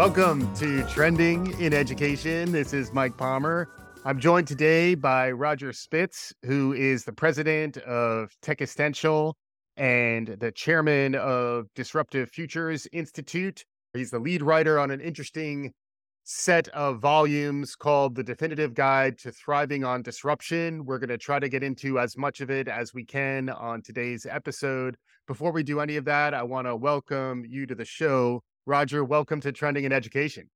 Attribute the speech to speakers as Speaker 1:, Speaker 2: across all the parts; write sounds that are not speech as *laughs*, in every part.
Speaker 1: Welcome to Trending in Education. This is Mike Palmer. I'm joined today by Roger Spitz, who is the president of Techistential and the chairman of Disruptive Futures Institute. He's the lead writer on an interesting set of volumes called The Definitive Guide to Thriving on Disruption. We're going to try to get into as much of it as we can on today's episode. Before we do any of that, I want to welcome you to the show. Roger, welcome to Trending in Education.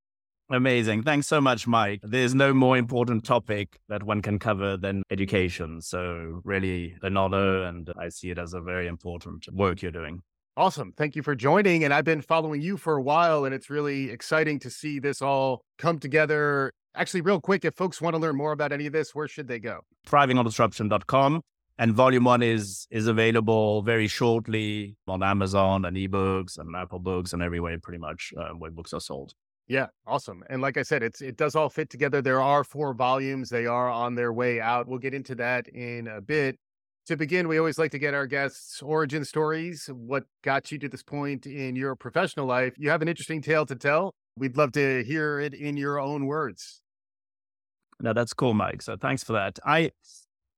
Speaker 2: Amazing. Thanks so much, Mike. There's no more important topic that one can cover than education. So, really, an honor, and I see it as a very important work you're doing.
Speaker 1: Awesome. Thank you for joining. And I've been following you for a while, and it's really exciting to see this all come together. Actually, real quick, if folks want to learn more about any of this, where should they go?
Speaker 2: ThrivingOnDisruption.com. And volume one is is available very shortly on Amazon and ebooks and Apple Books and everywhere pretty much uh, where books are sold.
Speaker 1: Yeah, awesome. And like I said, it's it does all fit together. There are four volumes. They are on their way out. We'll get into that in a bit to begin, we always like to get our guests' origin stories. What got you to this point in your professional life? You have an interesting tale to tell. We'd love to hear it in your own words.
Speaker 2: No, that's cool, Mike. So thanks for that. I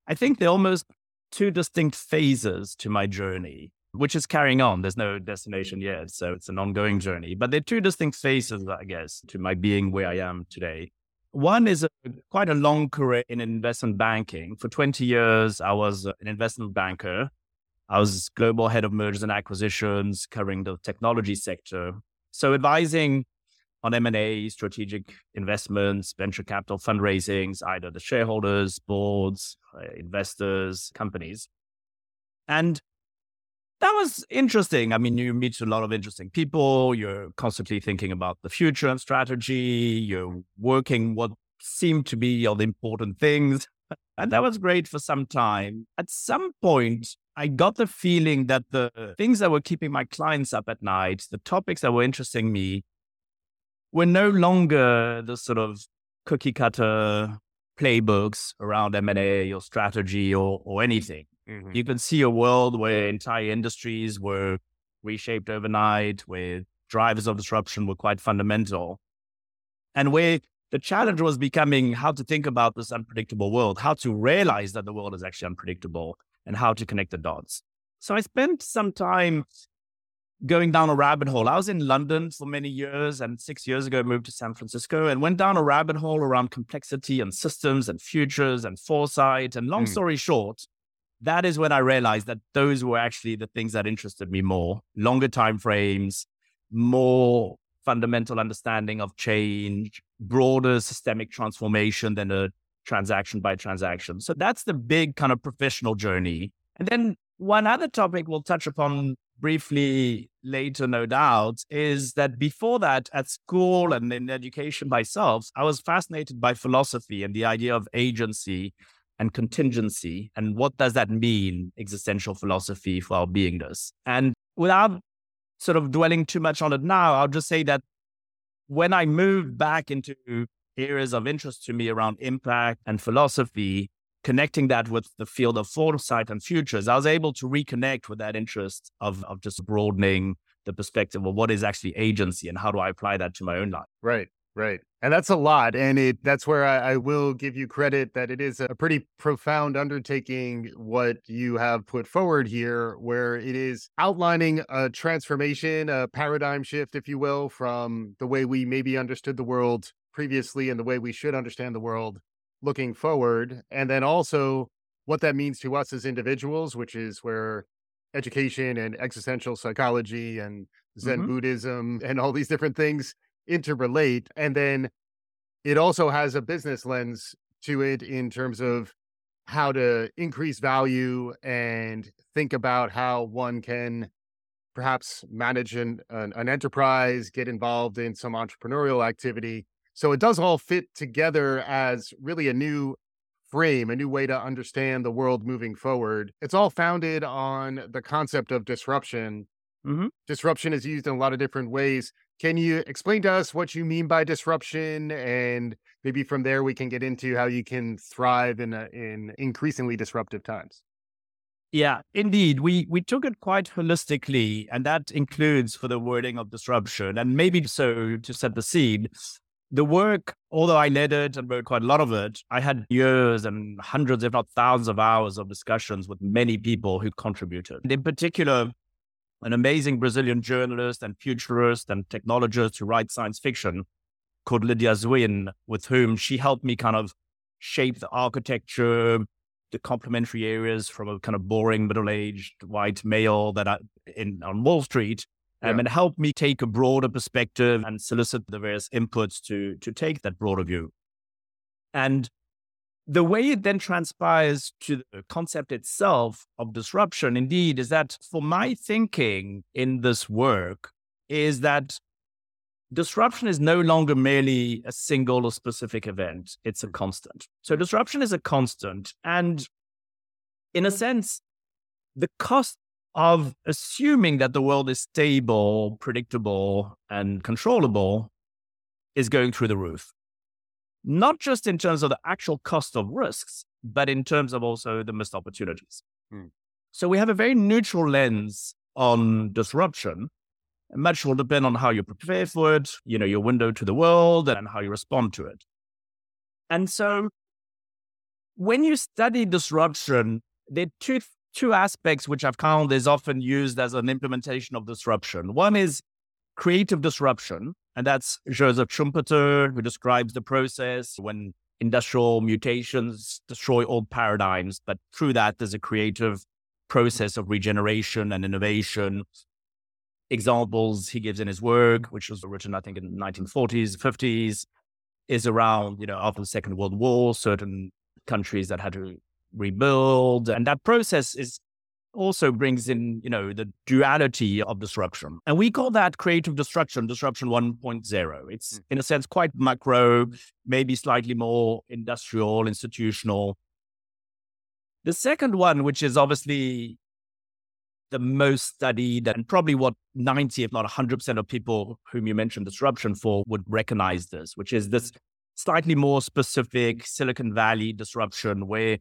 Speaker 2: I think are almost two distinct phases to my journey, which is carrying on. There's no mm-hmm. destination yet. So it's an ongoing journey. But there are two distinct phases, I guess, to my being where I am today. One is a, quite a long career in investment banking. For 20 years, I was an investment banker. I was global head of mergers and acquisitions, covering the technology sector. So advising on M&A, strategic investments, venture capital fundraisings, either the shareholders, boards, uh, investors, companies. And that was interesting. I mean, you meet a lot of interesting people. You're constantly thinking about the future and strategy. You're working what seemed to be all the important things. *laughs* And that was great for some time. At some point, I got the feeling that the things that were keeping my clients up at night, the topics that were interesting me, were no longer the sort of cookie cutter playbooks around M&A or strategy or, or anything. Mm-hmm. You can see a world where entire industries were reshaped overnight, where drivers of disruption were quite fundamental, and where the challenge was becoming how to think about this unpredictable world, how to realize that the world is actually unpredictable, and how to connect the dots. So I spent some time going down a rabbit hole. I was in London for many years and six years ago moved to San Francisco and went down a rabbit hole around complexity and systems and futures and foresight. And long mm. story short, that is when I realized that those were actually the things that interested me more longer time frames, more fundamental understanding of change, broader systemic transformation than a transaction by transaction. So that's the big kind of professional journey. And then one other topic we'll touch upon briefly later, no doubt, is that before that, at school and in education myself, I was fascinated by philosophy and the idea of agency and contingency. And what does that mean, existential philosophy for our beingness? And without sort of dwelling too much on it now, I'll just say that when I moved back into areas of interest to me around impact and philosophy, connecting that with the field of foresight and futures, I was able to reconnect with that interest of, of just broadening the perspective of what is actually agency and how do I apply that to my own life.
Speaker 1: Right. Right. And that's a lot. And it that's where I, I, will give you credit that it is a pretty profound undertaking what you have put forward here, where it is outlining a transformation, a paradigm shift, if you will, from the way we maybe understood the world previously and the way we should understand the world looking forward. And then also what that means to us as individuals, which is where education and existential psychology and Zen mm-hmm. Buddhism and all these different things interrelate. And then it also has a business lens to it in terms of how to increase value and think about how one can perhaps manage an, an, an, enterprise, get involved in some entrepreneurial activity. So it does all fit together as really a new frame, a new way to understand the world moving forward. It's all founded on the concept of disruption. Mm-hmm. Disruption is used in a lot of different ways. Can you explain to us what you mean by disruption, and maybe from there we can get into how you can thrive in a, in increasingly disruptive times?
Speaker 2: Yeah, indeed. We we took it quite holistically, and that includes for the wording of disruption. And maybe so to set the scene, the work, although I led it and wrote quite a lot of it, I had years and hundreds, if not thousands of hours of discussions with many people who contributed. And in particular, an amazing Brazilian journalist and futurist and technologist who writes science fiction called Lidia Zuin, with whom she helped me kind of shape the architecture, the complementary areas from a kind of boring middle-aged white male that I in on Wall Street um, yeah. and help me take a broader perspective and solicit the various inputs to to take that broader view. And the way it then transpires to the concept itself of disruption, indeed, is that for my thinking in this work, is that disruption is no longer merely a single or specific event, it's a constant. So, disruption is a constant. And in a sense, the cost of assuming that the world is stable, predictable, and controllable is going through the roof. Not just in terms of the actual cost of risks, but in terms of also the missed opportunities. Hmm. So we have a very neutral lens on disruption. Much will depend on how you prepare for it, you know, your window to the world and how you respond to it. And so when you study disruption, there are two two aspects which I've found is often used as an implementation of disruption. One is creative disruption, and that's Joseph Schumpeter, who describes the process when industrial mutations destroy old paradigms, but through that, there's a creative process of regeneration and innovation. Examples he gives in his work, which was written, I think, in the 1940s, 50s, is around, you know, after the Second World War, certain countries that had to rebuild. And that process is also brings in, you know, the duality of disruption. And we call that creative disruption, disruption 1.0. It's mm. in a sense quite macro, maybe slightly more industrial, institutional. The second one, which is obviously the most studied and probably what 90, if not 100% of people whom you mentioned disruption for would recognize this, which is this slightly more specific Silicon Valley disruption where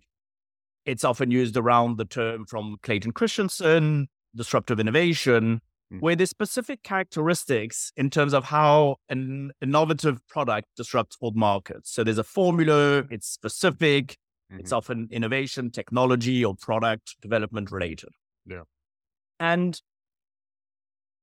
Speaker 2: it's often used around the term from Clayton Christensen, disruptive innovation, mm. where there's specific characteristics in terms of how an innovative product disrupts old markets. So there's a formula, it's specific, mm-hmm. it's often innovation, technology, or product development related.
Speaker 1: Yeah.
Speaker 2: And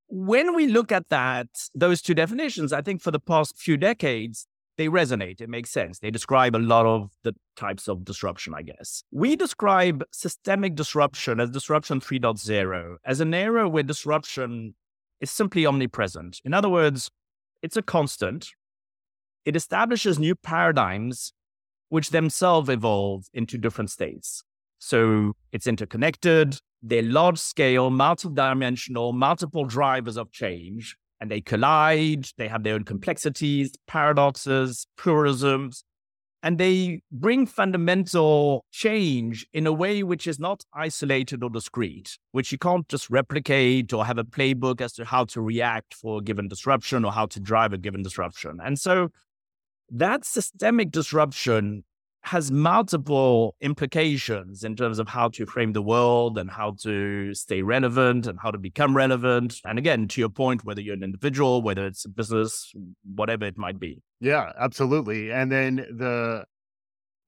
Speaker 2: when we look at that, those two definitions, I think for the past few decades, they resonate. It makes sense. They describe a lot of the types of disruption, I guess. We describe systemic disruption as disruption 3.0 as an era where disruption is simply omnipresent. In other words, it's a constant. It establishes new paradigms which themselves evolve into different states. So it's interconnected, they're large scale, multi-dimensional, multiple drivers of change and they collide. They have their own complexities, paradoxes, pluralisms, and they bring fundamental change in a way which is not isolated or discrete, which you can't just replicate or have a playbook as to how to react for a given disruption or how to drive a given disruption. And so that systemic disruption has multiple implications in terms of how to frame the world and how to stay relevant and how to become relevant. And again, to your point, whether you're an individual, whether it's a business, whatever it might be.
Speaker 1: Yeah, absolutely. And then the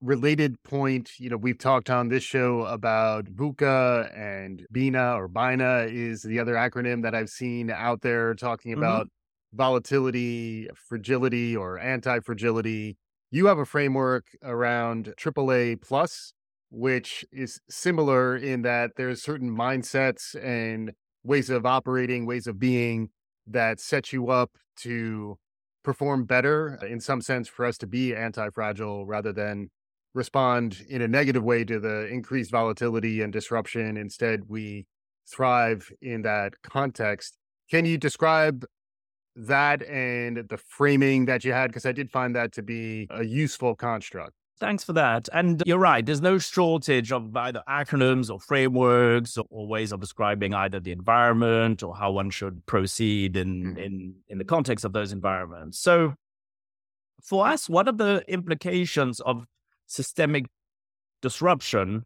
Speaker 1: related point, you know, we've talked on this show about VUCA and BANI or BANI is the other acronym that I've seen out there talking mm-hmm. about mm-hmm. volatility, fragility, or anti fragility you have a framework around AAA plus, which is similar in that there's certain mindsets and ways of operating, ways of being that set you up to perform better in some sense for us to be anti-fragile rather than respond in a negative way to the increased volatility and disruption. Instead, we thrive in that context. Can you describe that and the framing that you had because I did find that to be a useful construct.
Speaker 2: Thanks for that. And you're right, there's no shortage of either acronyms or frameworks or, ways of describing either the environment or how one should proceed in, mm-hmm. in, in the context of those environments. So, for us, what are the implications of systemic disruption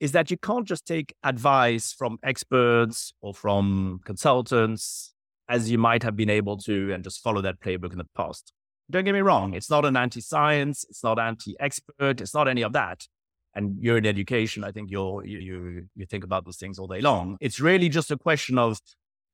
Speaker 2: is that you can't just take advice from experts or from consultants as you might have been able to and just follow that playbook in the past. Don't get me wrong, it's not an anti science, it's not anti expert, it's not any of that. And you're in education, I think you're, you, you, you think about those things all day long. It's really just a question of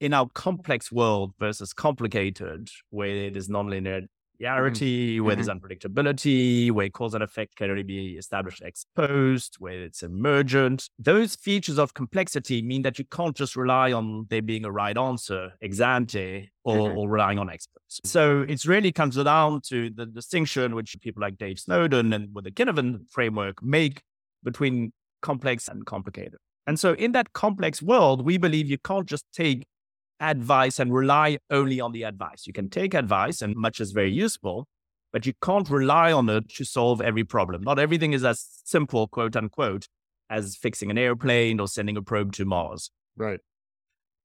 Speaker 2: in our complex world versus complicated, where is nonlinear linearity, mm-hmm. where there's mm-hmm. unpredictability, where cause and effect can only be established ex post, where it's emergent. Those features of complexity mean that you can't just rely on there being a right answer ex ante or, mm-hmm. or relying on experts. So it really comes down to the distinction which people like Dave Snowden and with the Cynefin framework make between complex and complicated. And so in that complex world, we believe you can't just take advice and rely only on the advice. You can take advice, and much is very useful, but you can't rely on it to solve every problem. Not everything is as simple, quote unquote, as fixing an airplane or sending a probe to Mars.
Speaker 1: Right.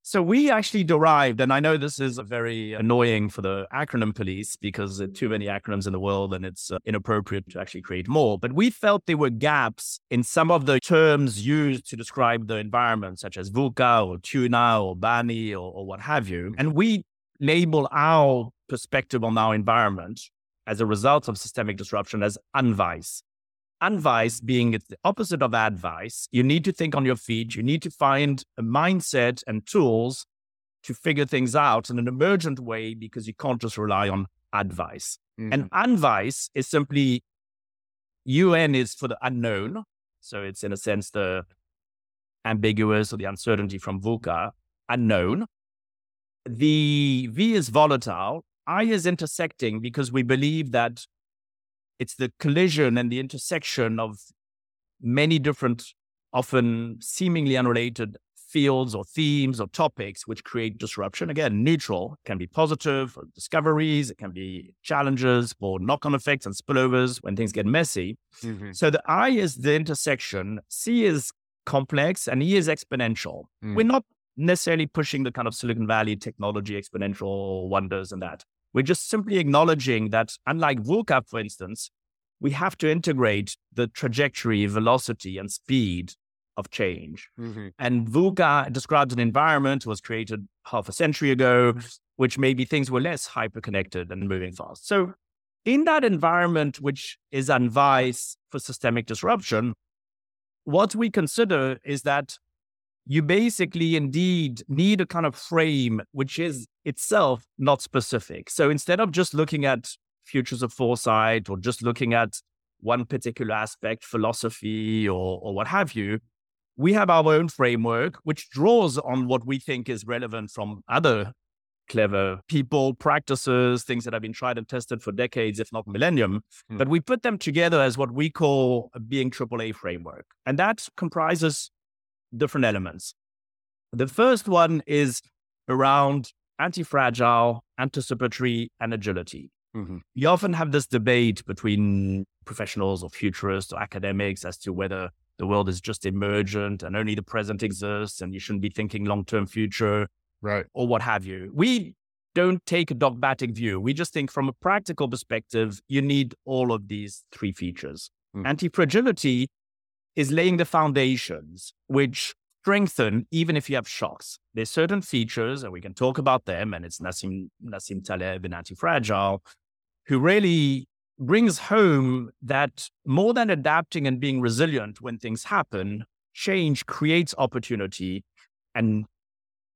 Speaker 2: So we actually derived, and I know this is very annoying for the acronym police because there are too many acronyms in the world and it's uh, inappropriate to actually create more. But we felt there were gaps in some of the terms used to describe the environment, such as VUCA or TUNA or BANI or, or what have you. And we label our perspective on our environment as a result of systemic disruption as UNVICE. Advice being the opposite of advice. You need to think on your feet. You need to find a mindset and tools to figure things out in an emergent way because you can't just rely on advice. Mm-hmm. And advice is simply UN is for the unknown. So it's in a sense the ambiguous or the uncertainty from VUCA, unknown. The V is volatile. I is intersecting because we believe that it's the collision and the intersection of many different, often seemingly unrelated fields or themes or topics which create disruption. Again, neutral can be positive discoveries, it can be challenges or knock on effects and spillovers when things get messy. Mm-hmm. So the I is the intersection, C is complex, and E is exponential. Mm. We're not necessarily pushing the kind of Silicon Valley technology exponential wonders and that. We're just simply acknowledging that, unlike VUCA, for instance, we have to integrate the trajectory, velocity, and speed of change. Mm-hmm. And VUCA describes an environment was created half a century ago, which maybe things were less hyperconnected and moving fast. So, in that environment, which is unvice for systemic disruption, what we consider is that you basically indeed need a kind of frame which is itself not specific. So instead of just looking at futures of foresight or just looking at one particular aspect, philosophy or, or what have you, we have our own framework which draws on what we think is relevant from other clever people, practices, things that have been tried and tested for decades, if not millennium. Mm. But we put them together as what we call a being AAA framework. And that comprises different elements. The first one is around anti fragile, anticipatory, and agility. Mm-hmm. You often have this debate between professionals or futurists or academics as to whether the world is just emergent and only the present exists and you shouldn't be thinking long term future,
Speaker 1: right?
Speaker 2: Or what have you. We don't take a dogmatic view. We just think from a practical perspective, you need all of these three features. Mm. Anti fragility is laying the foundations which strengthen even if you have shocks. There's certain features, and we can talk about them, and it's Nassim, Nassim Taleb in Anti-Fragile, who really brings home that more than adapting and being resilient when things happen, change creates opportunity and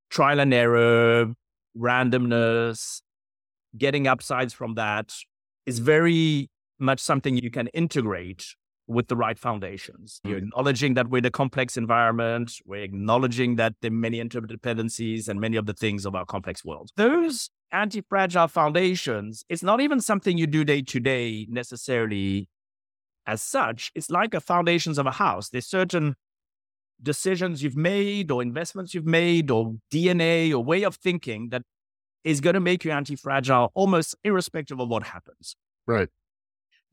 Speaker 2: trial and error, randomness, getting upsides from that is very much something you can integrate with the right foundations. You're mm. acknowledging that we're in a complex environment. We're acknowledging that there are many interdependencies and many of the things of our complex world. Those anti fragile foundations, it's not even something you do day to day necessarily as such. It's like the foundations of a house. There's certain decisions you've made or investments you've made or DNA or way of thinking that is going to make you anti fragile almost irrespective of what happens.
Speaker 1: Right.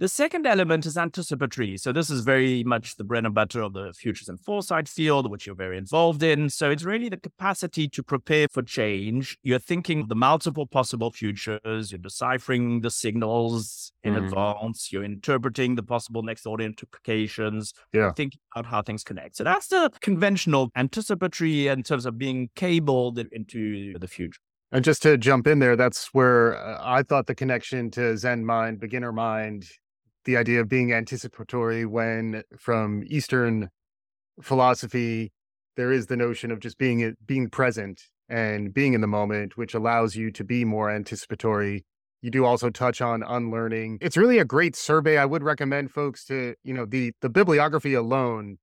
Speaker 2: The second element is anticipatory. So this is very much the bread and butter of the futures and foresight field, which you're very involved in. So it's really the capacity to prepare for change. You're thinking the multiple possible futures. You're deciphering the signals in mm. advance. You're interpreting the possible next order implications. Yeah. Thinking about how things connect. So that's the conventional anticipatory in terms of being cabled into the future.
Speaker 1: And just to jump in there, that's where uh, I thought the connection to Zen mind, beginner mind, the idea of being anticipatory when from Eastern philosophy, there is the notion of just being being present and being in the moment, which allows you to be more anticipatory. You do also touch on unlearning. It's really a great survey. I would recommend folks to, you know, the the bibliography alone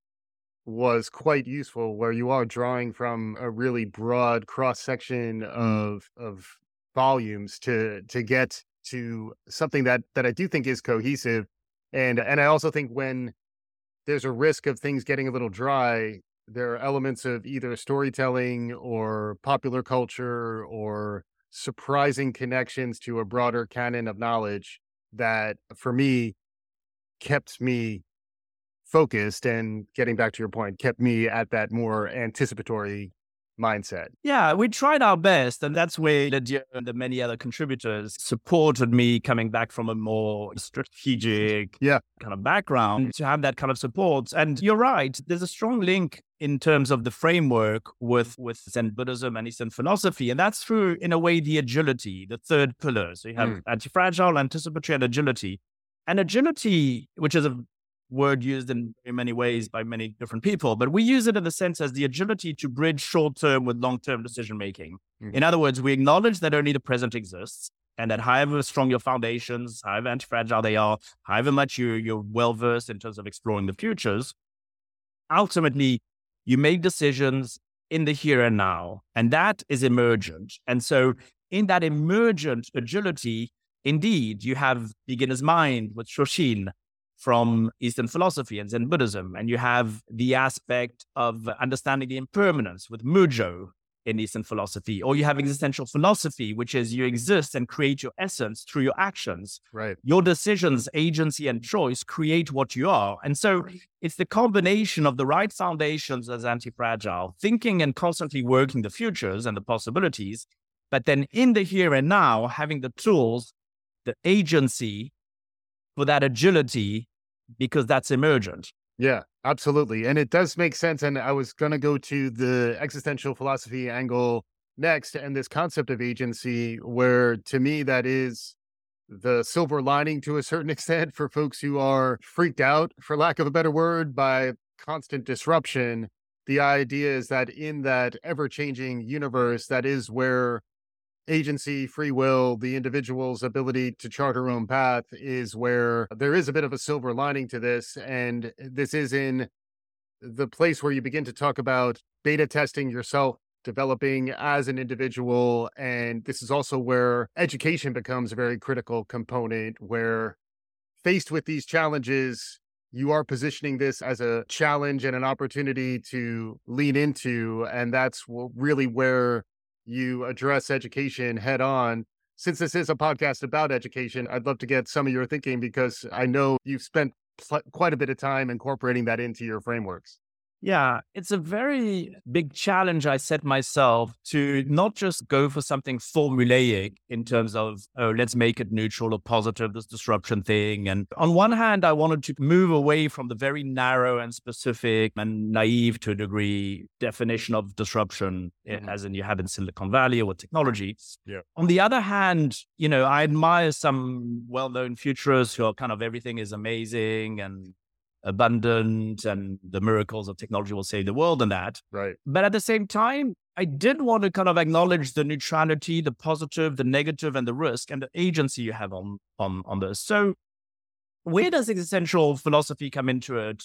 Speaker 1: was quite useful where you are drawing from a really broad cross section of of volumes to to get to something that that I do think is cohesive. And and I also think when there's a risk of things getting a little dry, there are elements of either storytelling or popular culture or surprising connections to a broader canon of knowledge that for me kept me focused and getting back to your point kept me at that more anticipatory mindset.
Speaker 2: Yeah, we tried our best. And that's where Lidia and the many other contributors supported me coming back from a more strategic yeah. kind of background to have that kind of support. And you're right, there's a strong link in terms of the framework with, with Zen Buddhism and Eastern philosophy. And that's through, in a way, the agility, the third pillar. So you have mm. anti-fragile, anticipatory, and agility. And agility, which is a word used in many ways by many different people, but we use it in the sense as the agility to bridge short term with long term decision making. Mm-hmm. In other words, we acknowledge that only the present exists and that however strong your foundations, however anti fragile they are, however much you, you're well versed in terms of exploring the futures, ultimately you make decisions in the here and now, and that is emergent. And so, in that emergent agility, indeed, you have beginner's mind with Shoshin, from Eastern philosophy and Zen Buddhism. And you have the aspect of understanding the impermanence with Mujo in Eastern philosophy, or you have existential philosophy, which is you exist and create your essence through your actions.
Speaker 1: Right.
Speaker 2: Your decisions, agency, and choice create what you are. And so it's the combination of the right foundations as anti fragile, thinking and constantly working the futures and the possibilities, but then in the here and now, having the tools, the agency for that agility because that's emergent.
Speaker 1: Yeah, absolutely. And it does make sense. And I was going to go to the existential philosophy angle next and this concept of agency, where to me, that is the silver lining to a certain *laughs* extent for folks who are freaked out, for lack of a better word, by constant disruption. The idea is that in that ever changing universe, that is where agency, free will, the individual's ability to chart her own path is where there is a bit of a silver lining to this. And uh, this is in the place where you begin to talk about beta testing yourself, developing as an individual. And this is also where education becomes a very critical component, where faced with these challenges, you are positioning this as a challenge and an opportunity to lean into. And that's really where you address education head on. Since this is a podcast about education, I'd love to get some of your thinking because I know you've spent pl- quite a bit of time incorporating that into your frameworks.
Speaker 2: Yeah, it's a very big challenge I set myself to not just go for something formulaic in terms of, oh, let's make it neutral or positive, this disruption thing. And on one hand, I wanted to move away from the very narrow and specific and naive to a degree definition of disruption, eh, mm-hmm. as in you have in Silicon Valley or with technology. Yeah. On the other hand, you know, I admire some well known futurists who are kind of everything is amazing and abundant and the miracles of technology will save the world and that.
Speaker 1: Right.
Speaker 2: But at the same time, I did want to kind of acknowledge the neutrality, the positive, the negative, and the risk and the agency you have on on on this. So where does existential philosophy come into it?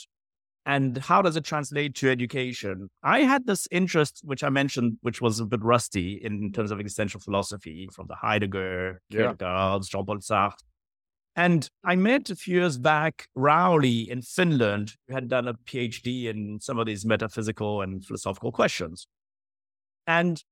Speaker 2: And how does it translate to education? I had this interest, which I mentioned, which was a bit rusty in terms of existential philosophy from the Heidegger, Kierkegaard, yeah. Jean-Paul Sartre. And I met a few years back Rauli in Finland, who had done a PhD in some of these metaphysical and philosophical questions. And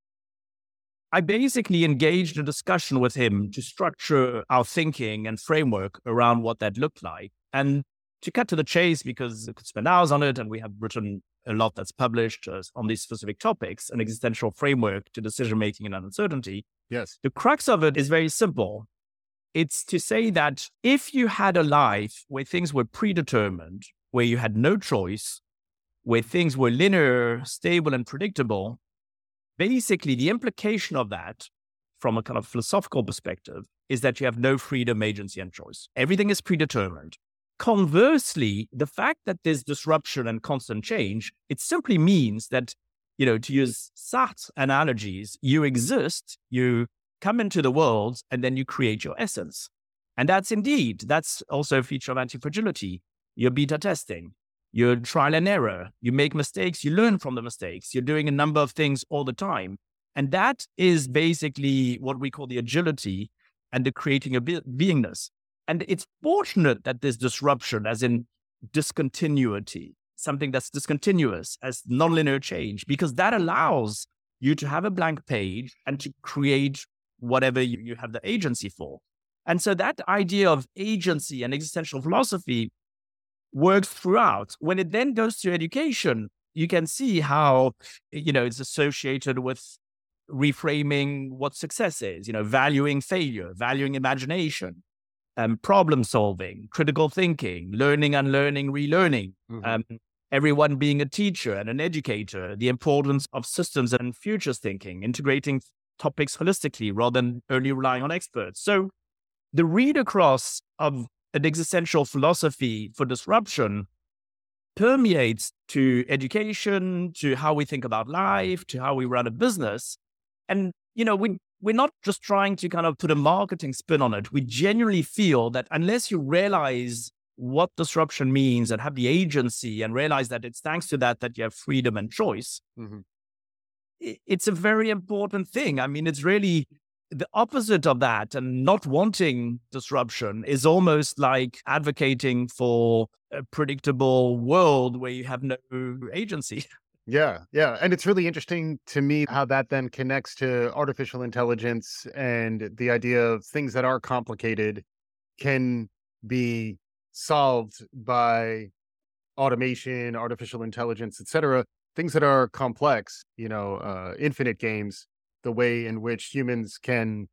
Speaker 2: I basically engaged a discussion with him to structure our thinking and framework around what that looked like. And to cut to the chase, because I could spend hours on it, and we have written a lot that's published uh, on these specific topics, an existential framework to decision making and uncertainty.
Speaker 1: Yes.
Speaker 2: The crux of it is very simple. It's to say that if you had a life where things were predetermined, where you had no choice, where things were linear, stable, and predictable, basically the implication of that from a kind of philosophical perspective is that you have no freedom, agency, and choice. Everything is predetermined. Conversely, the fact that there's disruption and constant change, it simply means that, you know, to use Sartre analogies, you exist, you come into the world, and then you create your essence. And that's indeed, that's also a feature of anti-fragility. You're beta testing, you're trial and error, you make mistakes, you learn from the mistakes, you're doing a number of things all the time. And that is basically what we call the agility and the creating a be- beingness. And it's fortunate that this disruption, as in discontinuity, something that's discontinuous as nonlinear change, because that allows you to have a blank page and to create whatever you, you have the agency for. And so that idea of agency and existential philosophy works throughout. When it then goes to education, you can see how, you know, it's associated with reframing what success is, you know, valuing failure, valuing imagination, um, problem solving, critical thinking, learning, unlearning, relearning, mm-hmm. um, everyone being a teacher and an educator, the importance of systems and futures thinking, integrating topics holistically rather than only relying on experts. So the read across of an existential philosophy for disruption permeates to education, to how we think about life, to how we run a business. And, you know, we, we're not just trying to kind of put a marketing spin on it. We genuinely feel that unless you realize what disruption means and have the agency and realize that it's thanks to that that you have freedom and choice, mm-hmm. It's a very important thing. I mean, it's really the opposite of that and not wanting disruption is almost like advocating for a predictable world where you have no agency. *laughs*
Speaker 1: Yeah, yeah. And it's really interesting to me how that then connects to artificial intelligence and the idea of things that are complicated can be solved by automation, artificial intelligence, etc. Things that are complex, you know, uh, infinite games, the way in which humans can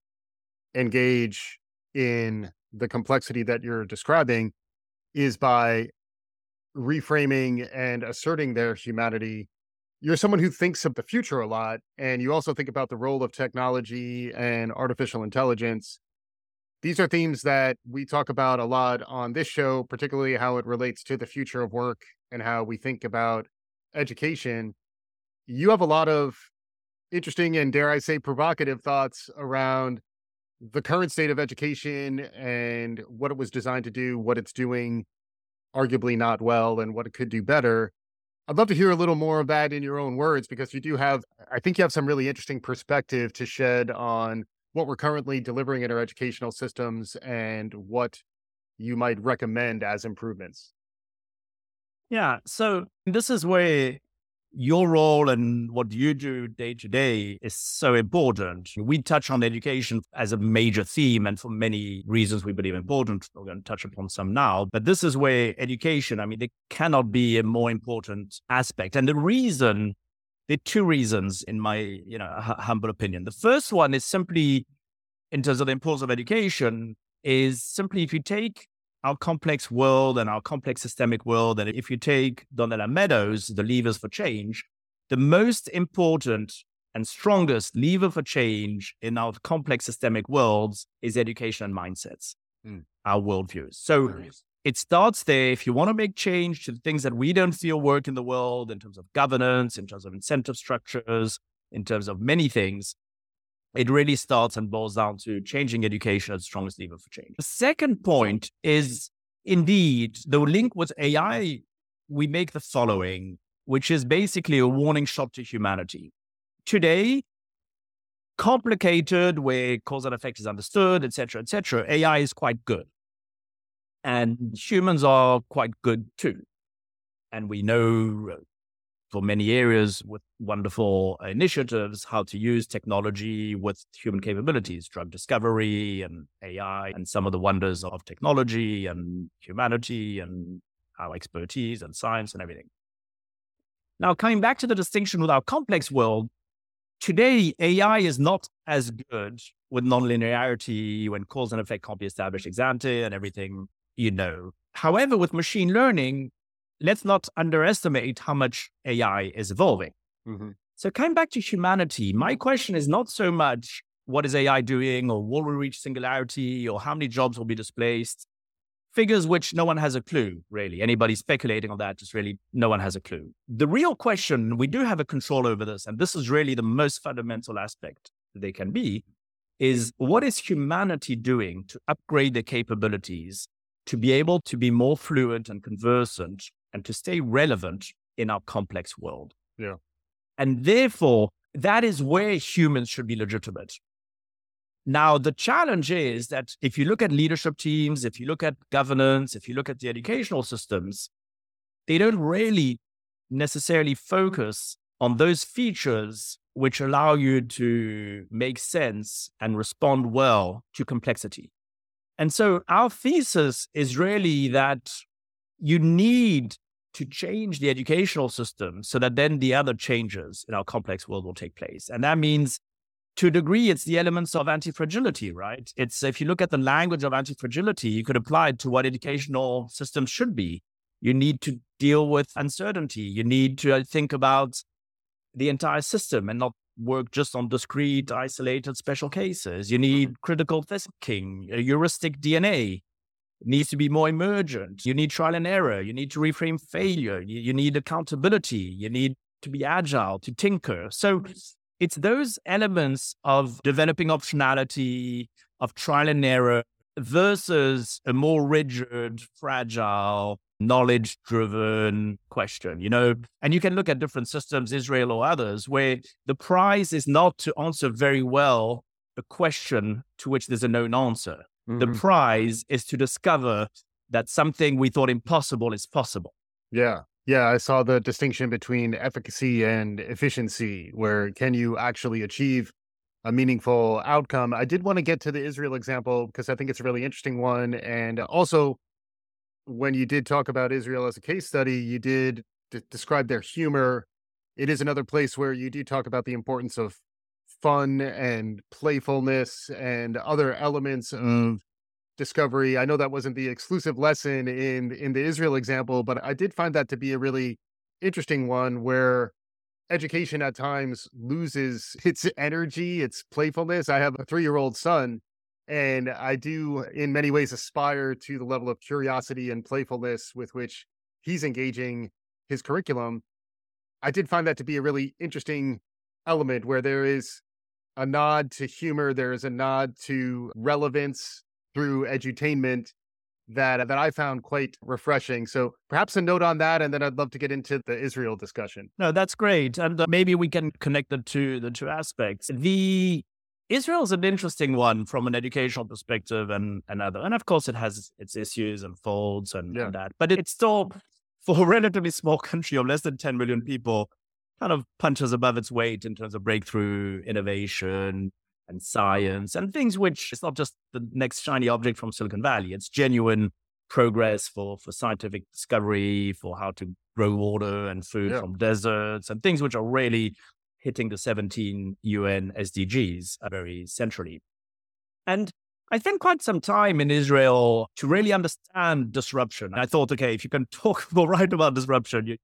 Speaker 1: engage in the complexity that you're describing is by reframing and asserting their humanity. You're someone who thinks of the future a lot and you also think about the role of technology and artificial intelligence. These are themes that we talk about a lot on this show particularly how it relates to the future of work and how we think about education you have a lot of interesting and dare i say provocative thoughts around the current state of education and what it was designed to do what it's doing arguably not well and what it could do better I'd love to hear a little more of that in your own words because you do have, I think you have some really interesting perspective to shed on what we're currently delivering in our educational systems and what you might recommend as improvements.
Speaker 2: Yeah. So this is where your role and what you do day to day is so important. We touch on education as a major theme, and for many reasons we believe important. We're going to touch upon some now, but this is where education, I mean, there cannot be a more important aspect. And the reason, there are two reasons, in my you know humble opinion. The first one is simply, in terms of the importance of education, is simply if you take our complex world and our complex systemic world. And if you take Donella Meadows, the levers for change, the most important and strongest lever for change in our complex systemic worlds is education and mindsets, mm. our worldviews. So nice. it starts there. If you want to make change to the things that we don't feel work in the world in terms of governance, in terms of incentive structures, in terms of many things, it really starts and boils down to changing education as the strongest lever for change. The second point is indeed the link with AI. We make the following, which is basically a warning shot to humanity. Today, complicated where cause and effect is understood, etc., etc., AI is quite good. And humans are quite good too. And we know for many areas with wonderful initiatives, how to use technology with human capabilities, drug discovery and AI, and some of the wonders of technology and humanity and our expertise and science and everything. Now, coming back to the distinction with our complex world, today AI is not as good with nonlinearity when cause and effect can't be established ex ante and everything you know. However, with machine learning, let's not underestimate how much AI is evolving. Mm-hmm. So, coming back to humanity, my question is not so much what is AI doing or will we reach singularity or how many jobs will be displaced figures which no one has a clue, really. Anybody speculating on that, just really no one has a clue. The real question, we do have a control over this, and this is really the most fundamental aspect that they can be, is what is humanity doing to upgrade their capabilities to be able to be more fluent and conversant and to stay relevant in our complex world?
Speaker 1: Yeah.
Speaker 2: And therefore, that is where humans should be legitimate. Now, the challenge is that if you look at leadership teams, if you look at governance, if you look at the educational systems, they don't really necessarily focus on those features which allow you to make sense and respond well to complexity. And so our thesis is really that you need to change the educational system so that then the other changes in our complex world will take place. And that means to a degree, it's the elements of anti-fragility, right? It's if you look at the language of anti-fragility, you could apply it to what educational systems should be. You need to deal with uncertainty. You need to think about the entire system and not work just on discrete, isolated special cases. You need mm-hmm. critical thinking, heuristic DNA. Needs to be more emergent. You need trial and error. You need to reframe failure. You, you need accountability. You need to be agile, to tinker. So it's those elements of developing optionality, of trial and error versus a more rigid, fragile, knowledge driven question, you know? And you can look at different systems, Israel or others, where the prize is not to answer very well a question to which there's a known answer. Mm-hmm. The prize is to discover that something we thought impossible is possible.
Speaker 1: Yeah. Yeah, I saw the distinction between efficacy and efficiency, where can you actually achieve a meaningful outcome? I did want to get to the Israel example because I think it's a really interesting one. And also, when you did talk about Israel as a case study, you did d- describe their humor. It is another place where you do talk about the importance of fun and playfulness and other elements mm. of discovery. I know that wasn't the exclusive lesson in in the Israel example, but I did find that to be a really interesting one where education at times loses *laughs* its energy, its playfulness. I have a 3-year-old son and I do in many ways aspire to the level of curiosity and playfulness with which he's engaging his curriculum. I did find that to be a really interesting element where there is a nod to humor, there is a nod to relevance through edutainment that that I found quite refreshing. So perhaps a note on that, and then I'd love to get into the Israel discussion.
Speaker 2: No, that's great, and uh, maybe we can connect the two the two aspects. The Israel is an interesting one from an educational perspective, and another, and of course it has its issues and faults and, yeah. and that, but it's still for a relatively small *laughs* country of less than 10 million people kind of punches above its weight in terms of breakthrough innovation and science and things which it's not just the next shiny object from Silicon Valley. It's genuine progress for, for scientific discovery, for how to grow water and food yeah. from deserts and things which are really hitting the 17 UN SDGs very centrally. And I spent quite some time in Israel to really understand disruption. I thought, okay, if you can *laughs* talk or write about disruption, you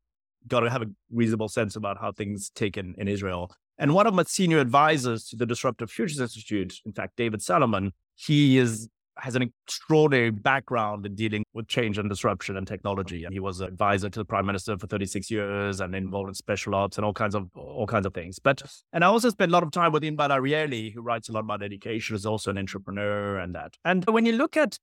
Speaker 2: got to have a reasonable sense about how things take in, in Israel. And one of my senior advisors to the Disruptive Futures Institute, in fact, David Salomon, he is has an extraordinary background in dealing with change and disruption and technology. And he was an advisor to the prime minister for 36 years and involved in special ops and all kinds of all kinds of things. But and I also spent a lot of time with Inbal Arieli, who writes a lot about education, is also an entrepreneur and that. And when you look at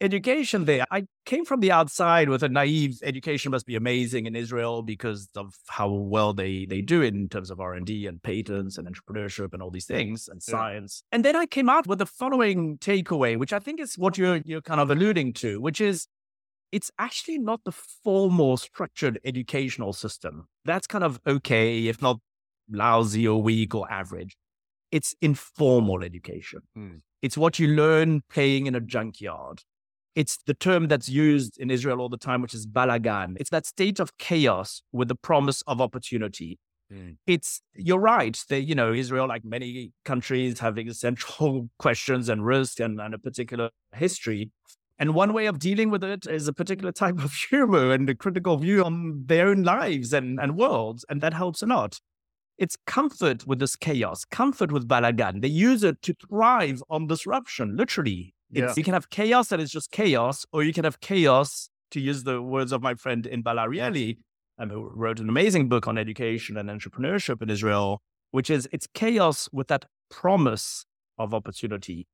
Speaker 2: education there. I came from the outside with a naive education must be amazing in Israel because of how well they they do it in terms of R and D and patents and entrepreneurship and all these things and science. Yeah. And then I came out with the following takeaway, which I think is what you're you're kind of alluding to, which is it's actually not the formal structured educational system. That's kind of okay, if not lousy or weak or average. It's informal education. Mm. It's what you learn playing in a junkyard. It's the term that's used in Israel all the time, which is balagan. It's that state of chaos with the promise of opportunity. Mm. It's you're right. They, you know, Israel, like many countries, have existential *laughs* questions and risk and, and a particular history. And one way of dealing with it is a particular *laughs* type of humor and a critical view on their own lives and, and worlds. And that helps a lot. It's comfort with this chaos, comfort with balagan. They use it to thrive on disruption, literally. Yeah. You can have chaos that is just chaos, or you can have chaos, to use the words of my friend Inbal Arieli, um, who wrote an amazing book on education and entrepreneurship in Israel, which is it's chaos with that promise of opportunity.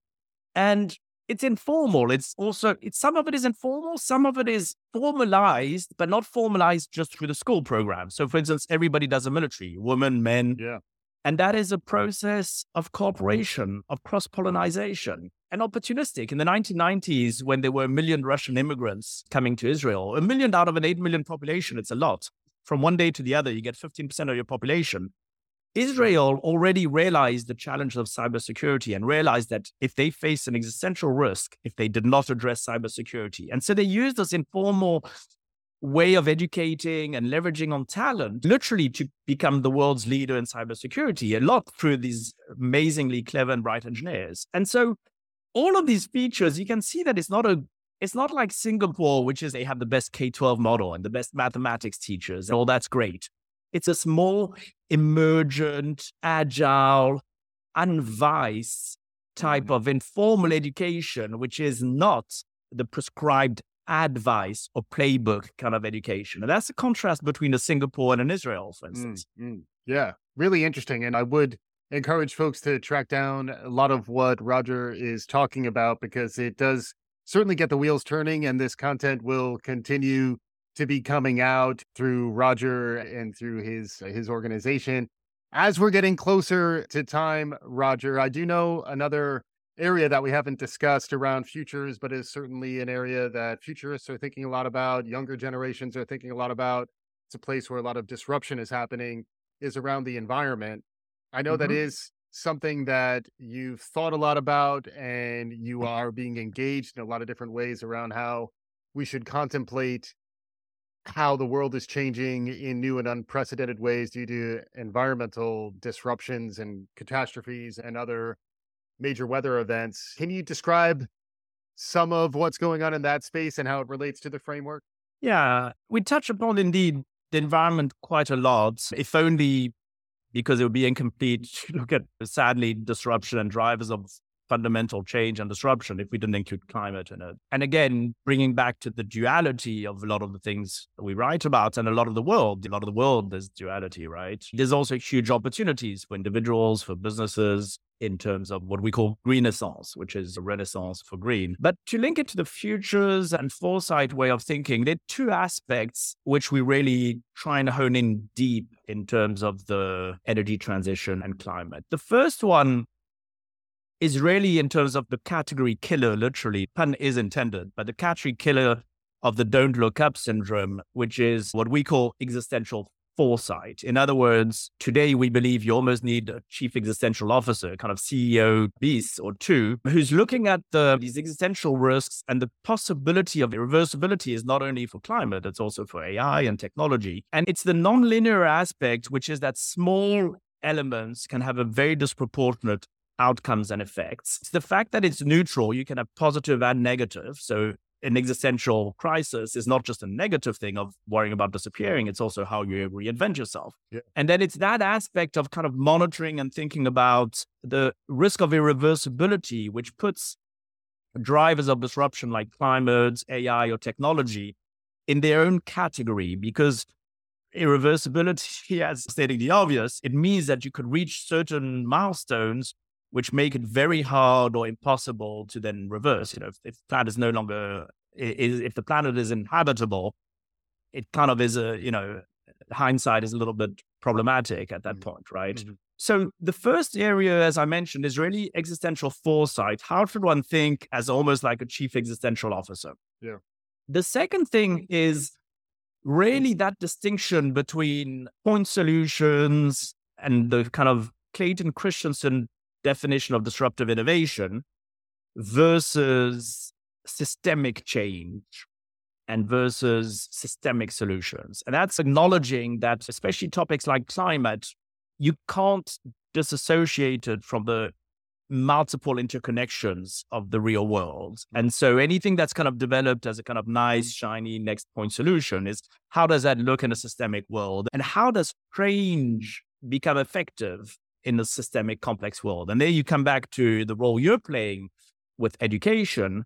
Speaker 2: And it's informal. It's also it's some of it is informal, some of it is formalized, but not formalized just through the school program. So, for instance, everybody does a military, women, men,
Speaker 1: yeah,
Speaker 2: and that is a process of cooperation, of cross pollination, and opportunistic. In the 1990s, when there were a million Russian immigrants coming to Israel, a million out of an eight million population, it's a lot. From one day to the other, you get 15% of your population. Israel already realized the challenge of cybersecurity and realized that if they face an existential risk, if they did not address cybersecurity, and so they used this informal way of educating and leveraging on talent, literally to become the world's leader in cybersecurity, a lot through these amazingly clever and bright engineers. And so all of these features, you can see that it's not a it's not like Singapore, which is they have the best K 12 model and the best mathematics teachers, and all that's great. It's a small, emergent, agile, unvice type mm. of informal education, which is not the prescribed advice or playbook kind of education. And that's the contrast between a Singapore and an Israel, for instance.
Speaker 1: Mm, mm. Yeah, really interesting. And I would encourage folks to track down a lot of what Roger is talking about because it does certainly get the wheels turning and this content will continue to be coming out through Roger and through his his organization. As we're getting closer to time, Roger, I do know another area that we haven't discussed around futures, but is certainly an area that futurists are thinking a lot about, younger generations are thinking a lot about. It's a place where a lot of disruption is happening, is around the environment. I know mm-hmm. that is something that you've thought a lot about and you are being engaged in a lot of different ways around how we should contemplate how the world is changing in new and unprecedented ways due to environmental disruptions and catastrophes and other major weather events. Can you describe some of what's going on in that space and how it relates to the framework?
Speaker 2: Yeah, we touch upon indeed the environment quite a lot, if only because it would be incomplete. to *laughs* Look at sadly disruption and drivers of fundamental change and disruption if we didn't include climate in it. And again, bringing back to the duality of a lot of the things we write about and a lot of the world, a lot of the world, there's duality, right? There's also huge opportunities for individuals, for businesses, in terms of what we call greenaissance, which is a renaissance for green. But to link it to the futures and foresight way of thinking, there are two aspects which we really try and hone in deep in terms of the energy transition and climate. The first one is really in terms of the category killer, literally, pun is intended, but the category killer of the don't look up syndrome, which is what we call existential foresight. In other words, today we believe you almost need a chief existential officer, kind of CEO beast or two, who's looking at the, these existential risks and the possibility of irreversibility is not only for climate, it's also for AI and technology. And it's the nonlinear aspect, which is that small elements can have a very disproportionate outcomes and effects. It's the fact that it's neutral, you can have positive and negative. So an existential crisis is not just a negative thing of worrying about disappearing, it's also how you reinvent yourself. Yeah. And then it's that aspect of kind of monitoring and thinking about the risk of irreversibility, which puts drivers of disruption like climate, AI, or technology in their own category because irreversibility, *laughs* as stating the obvious, it means that you could reach certain milestones which make it very hard or impossible to then reverse. You know, if, if the planet is no longer, is, if the planet is inhabitable, it kind of is a, you know, hindsight is a little bit problematic at that mm-hmm. point, right? Mm-hmm. So the first area, as I mentioned, is really existential foresight. How should one think as almost like a chief existential officer?
Speaker 1: Yeah.
Speaker 2: The second thing is really that distinction between point solutions and the kind of Clayton Christensen definition of disruptive innovation versus systemic change and versus systemic solutions. And that's acknowledging that, especially topics like climate, you can't disassociate it from the multiple interconnections of the real world. Mm. And so anything that's kind of developed as a kind of nice, mm. shiny next point solution is how does that look in a systemic world? And how does change become effective in a systemic complex world? And there you come back to the role you're playing with education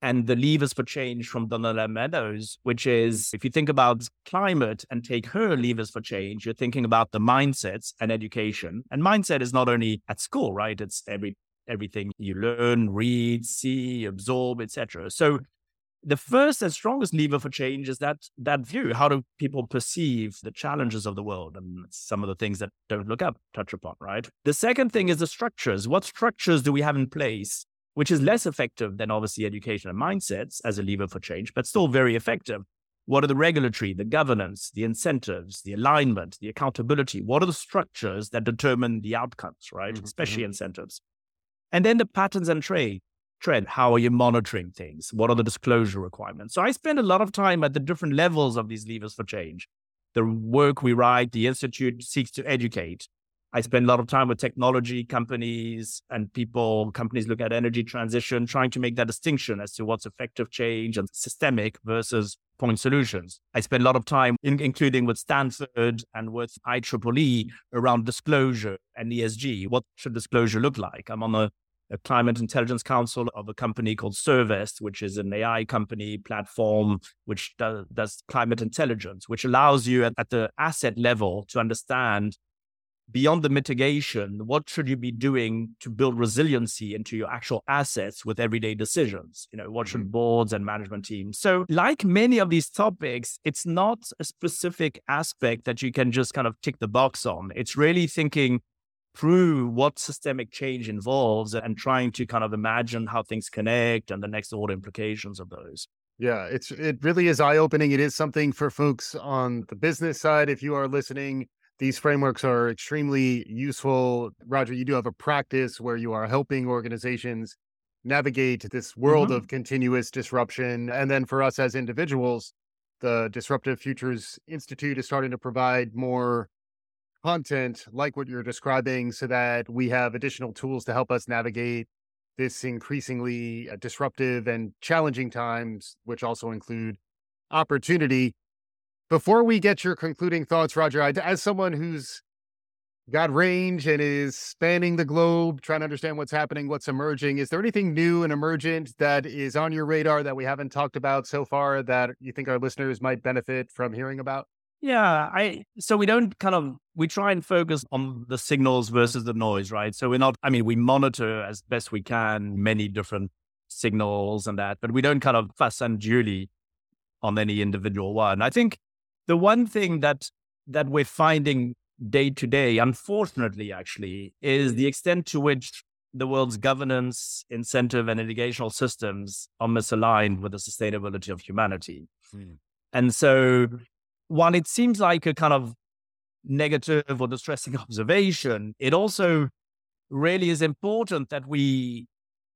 Speaker 2: and the levers for change from Donella Meadows, which is if you think about climate and take her levers for change, you're thinking about the mindsets and education. And mindset is not only at school, right? It's every everything you learn, read, see, absorb, etc. So the first and strongest lever for change is that that view. How do people perceive the challenges of the world and some of the things that don't look up touch upon, right? The second thing is the structures. What structures do we have in place, which is less effective than obviously education and mindsets as a lever for change, but still very effective. What are the regulatory, the governance, the incentives, the alignment, the accountability? What are the structures that determine the outcomes, right? Mm-hmm. Especially mm-hmm. incentives. And then the patterns and trade trend. How are you monitoring things? What are the disclosure requirements? So I spend a lot of time at the different levels of these levers for change. The work we write, the institute seeks to educate. I spend a lot of time with technology companies and people, companies look at energy transition, trying to make that distinction as to what's effective change and systemic versus point solutions. I spend a lot of time, in, including with Stanford and with IEEE, around disclosure and ESG. What should disclosure look like? I'm on a, a climate intelligence council of a company called Cervest, which is an AI company platform which does, does climate intelligence, which allows you at, at the asset level to understand beyond the mitigation, what should you be doing to build resiliency into your actual assets with everyday decisions? You know, what should mm-hmm. boards and management teams? So, like many of these topics, it's not a specific aspect that you can just kind of tick the box on. It's really thinking through what systemic change involves and trying to kind of imagine how things connect and the next order implications of those.
Speaker 1: Yeah, it's it really is eye opening. It is something for folks on the business side. If you are listening these frameworks are extremely useful. Roger, you do have a practice where you are helping organizations navigate this world mm-hmm. of continuous disruption. And then for us as individuals, the Disruptive Futures Institute is starting to provide more content like what you're describing so that we have additional tools to help us navigate this increasingly uh, disruptive and challenging times, which also include opportunity. Before we get your concluding thoughts, Roger, I, as someone who's got range and is spanning the globe, trying to understand what's happening, what's emerging, is there anything new and emergent that is on your radar that we haven't talked about so far that you think our listeners might benefit from hearing about?
Speaker 2: Yeah, I so we don't kind of we try and focus on the signals versus the noise, right? So we're not I mean, we monitor as best we can many different signals and that, but we don't kind of fuss unduly on any individual one. I think the one thing that that we're finding day to day, unfortunately, actually, is the extent to which the world's governance, incentive, and educational systems are misaligned with the sustainability of humanity. Mm. And so, while it seems like a kind of negative or distressing *laughs* observation, it also really is important that we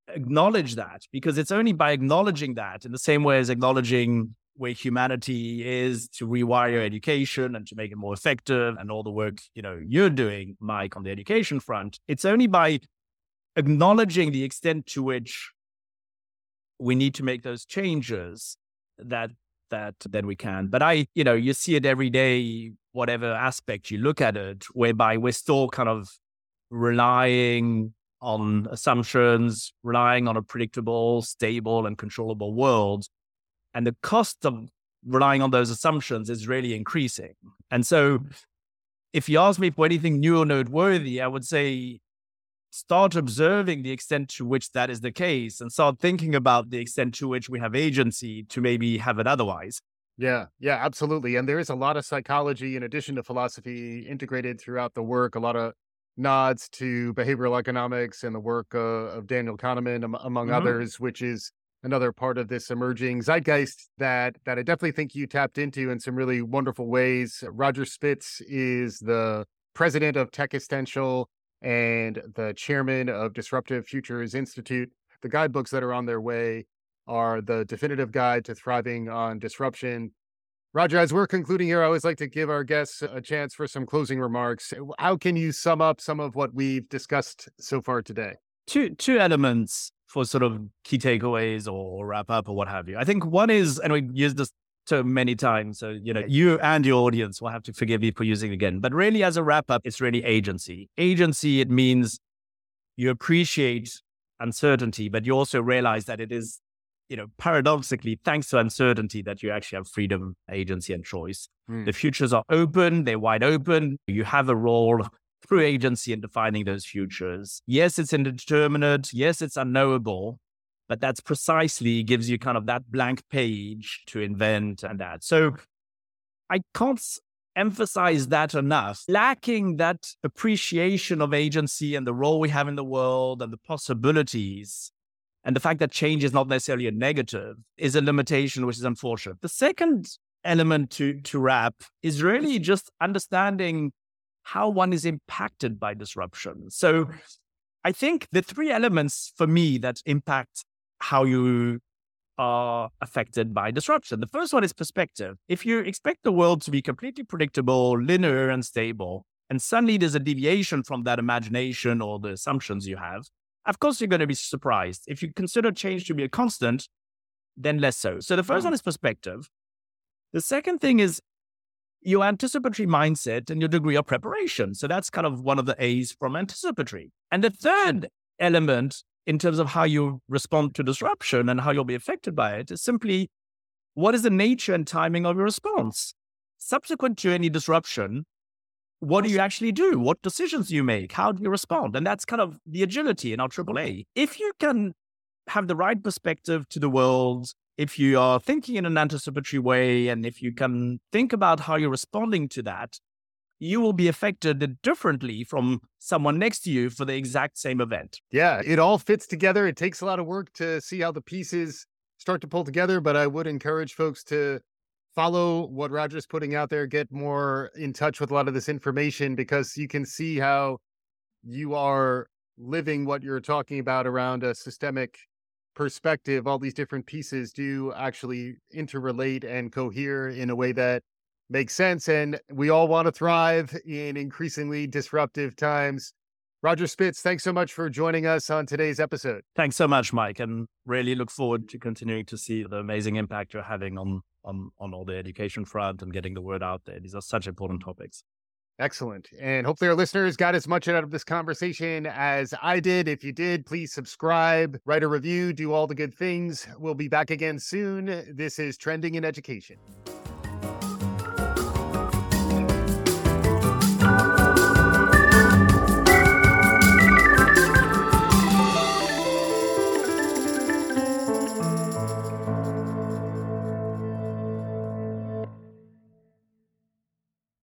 Speaker 2: acknowledge that because it's only by acknowledging that, in the same way as acknowledging where humanity is to rewire education and to make it more effective and all the work you know you're doing mike on the education front it's only by acknowledging the extent to which we need to make those changes that that then we can but i you know you see it every day whatever aspect you look at it whereby we're still kind of relying on assumptions relying on a predictable stable and controllable world and the cost of relying on those assumptions is really increasing. And so, if you ask me for anything new or noteworthy, I would say start observing the extent to which that is the case and start thinking about the extent to which we have agency to maybe have it otherwise.
Speaker 1: Yeah, yeah, absolutely. And there is a lot of psychology in addition to philosophy integrated throughout the work, a lot of nods to behavioral economics and the work uh, of Daniel Kahneman, among mm-hmm. others, which is another part of this emerging zeitgeist that that I definitely think you tapped into in some really wonderful ways. Roger Spitz is the president of Techistential and the chairman of Disruptive Futures Institute. The guidebooks that are on their way are the definitive guide to thriving on disruption. Roger, as we're concluding here, I always like to give our guests a chance for some closing remarks. Uh, how can you sum up some of what we've discussed so far today?
Speaker 2: Two two elements for sort of key takeaways or wrap up or what have you. I think one is, and we used this term many times, so you know, you and your audience will have to forgive me for using it again. But really, as a wrap up, it's really agency. Agency, it means you appreciate uncertainty, but you also realize that it is, you know, paradoxically, thanks to uncertainty, that you actually have freedom, agency, and choice. Mm. The futures are open, they're wide open. You have a role through agency in defining those futures. Yes, it's indeterminate. Yes, it's unknowable, but that's precisely gives you kind of that blank page to invent and that. So I can't emphasize that enough. Lacking that appreciation of agency and the role we have in the world and the possibilities and the fact that change is not necessarily a negative is a limitation which is unfortunate. The second element to to wrap is really just understanding how one is impacted by disruption. So I think the three elements for me that impact how you are affected by disruption. The first one is perspective. If you expect the world to be completely predictable, linear, and stable, and suddenly there's a deviation from that imagination or the assumptions you have, of course you're going to be surprised. If you consider change to be a constant, then less so. So the first hmm. one is perspective. The second thing is your anticipatory mindset and your degree of preparation. So that's kind of one of the A's from anticipatory. And the third element in terms of how you respond to disruption and how you'll be affected by it is simply what is the nature and timing of your response? Subsequent to any disruption, what do you actually do? What decisions do you make? How do you respond? And that's kind of the agility in our AAA. If you can have the right perspective to the world, if you are thinking in an anticipatory way and if you can think about how you're responding to that, you will be affected differently from someone next to you for the exact same event.
Speaker 1: Yeah, it all fits together. It takes a lot of work to see how the pieces start to pull together, but I would encourage folks to follow what Roger's putting out there, get more in touch with a lot of this information because you can see how you are living what you're talking about around a systemic perspective, all these different pieces do actually interrelate and cohere in a way that makes sense. And we all want to thrive in increasingly disruptive times. Roger Spitz, thanks so much for joining us on today's episode.
Speaker 2: Thanks so much, Mike, and really look forward to continuing to see the amazing impact you're having on on on all the education front and getting the word out there. These are such important topics.
Speaker 1: Excellent. And hopefully, our listeners got as much out of this conversation as I did. If you did, please subscribe, write a review, do all the good things. We'll be back again soon. This is Trending in Education.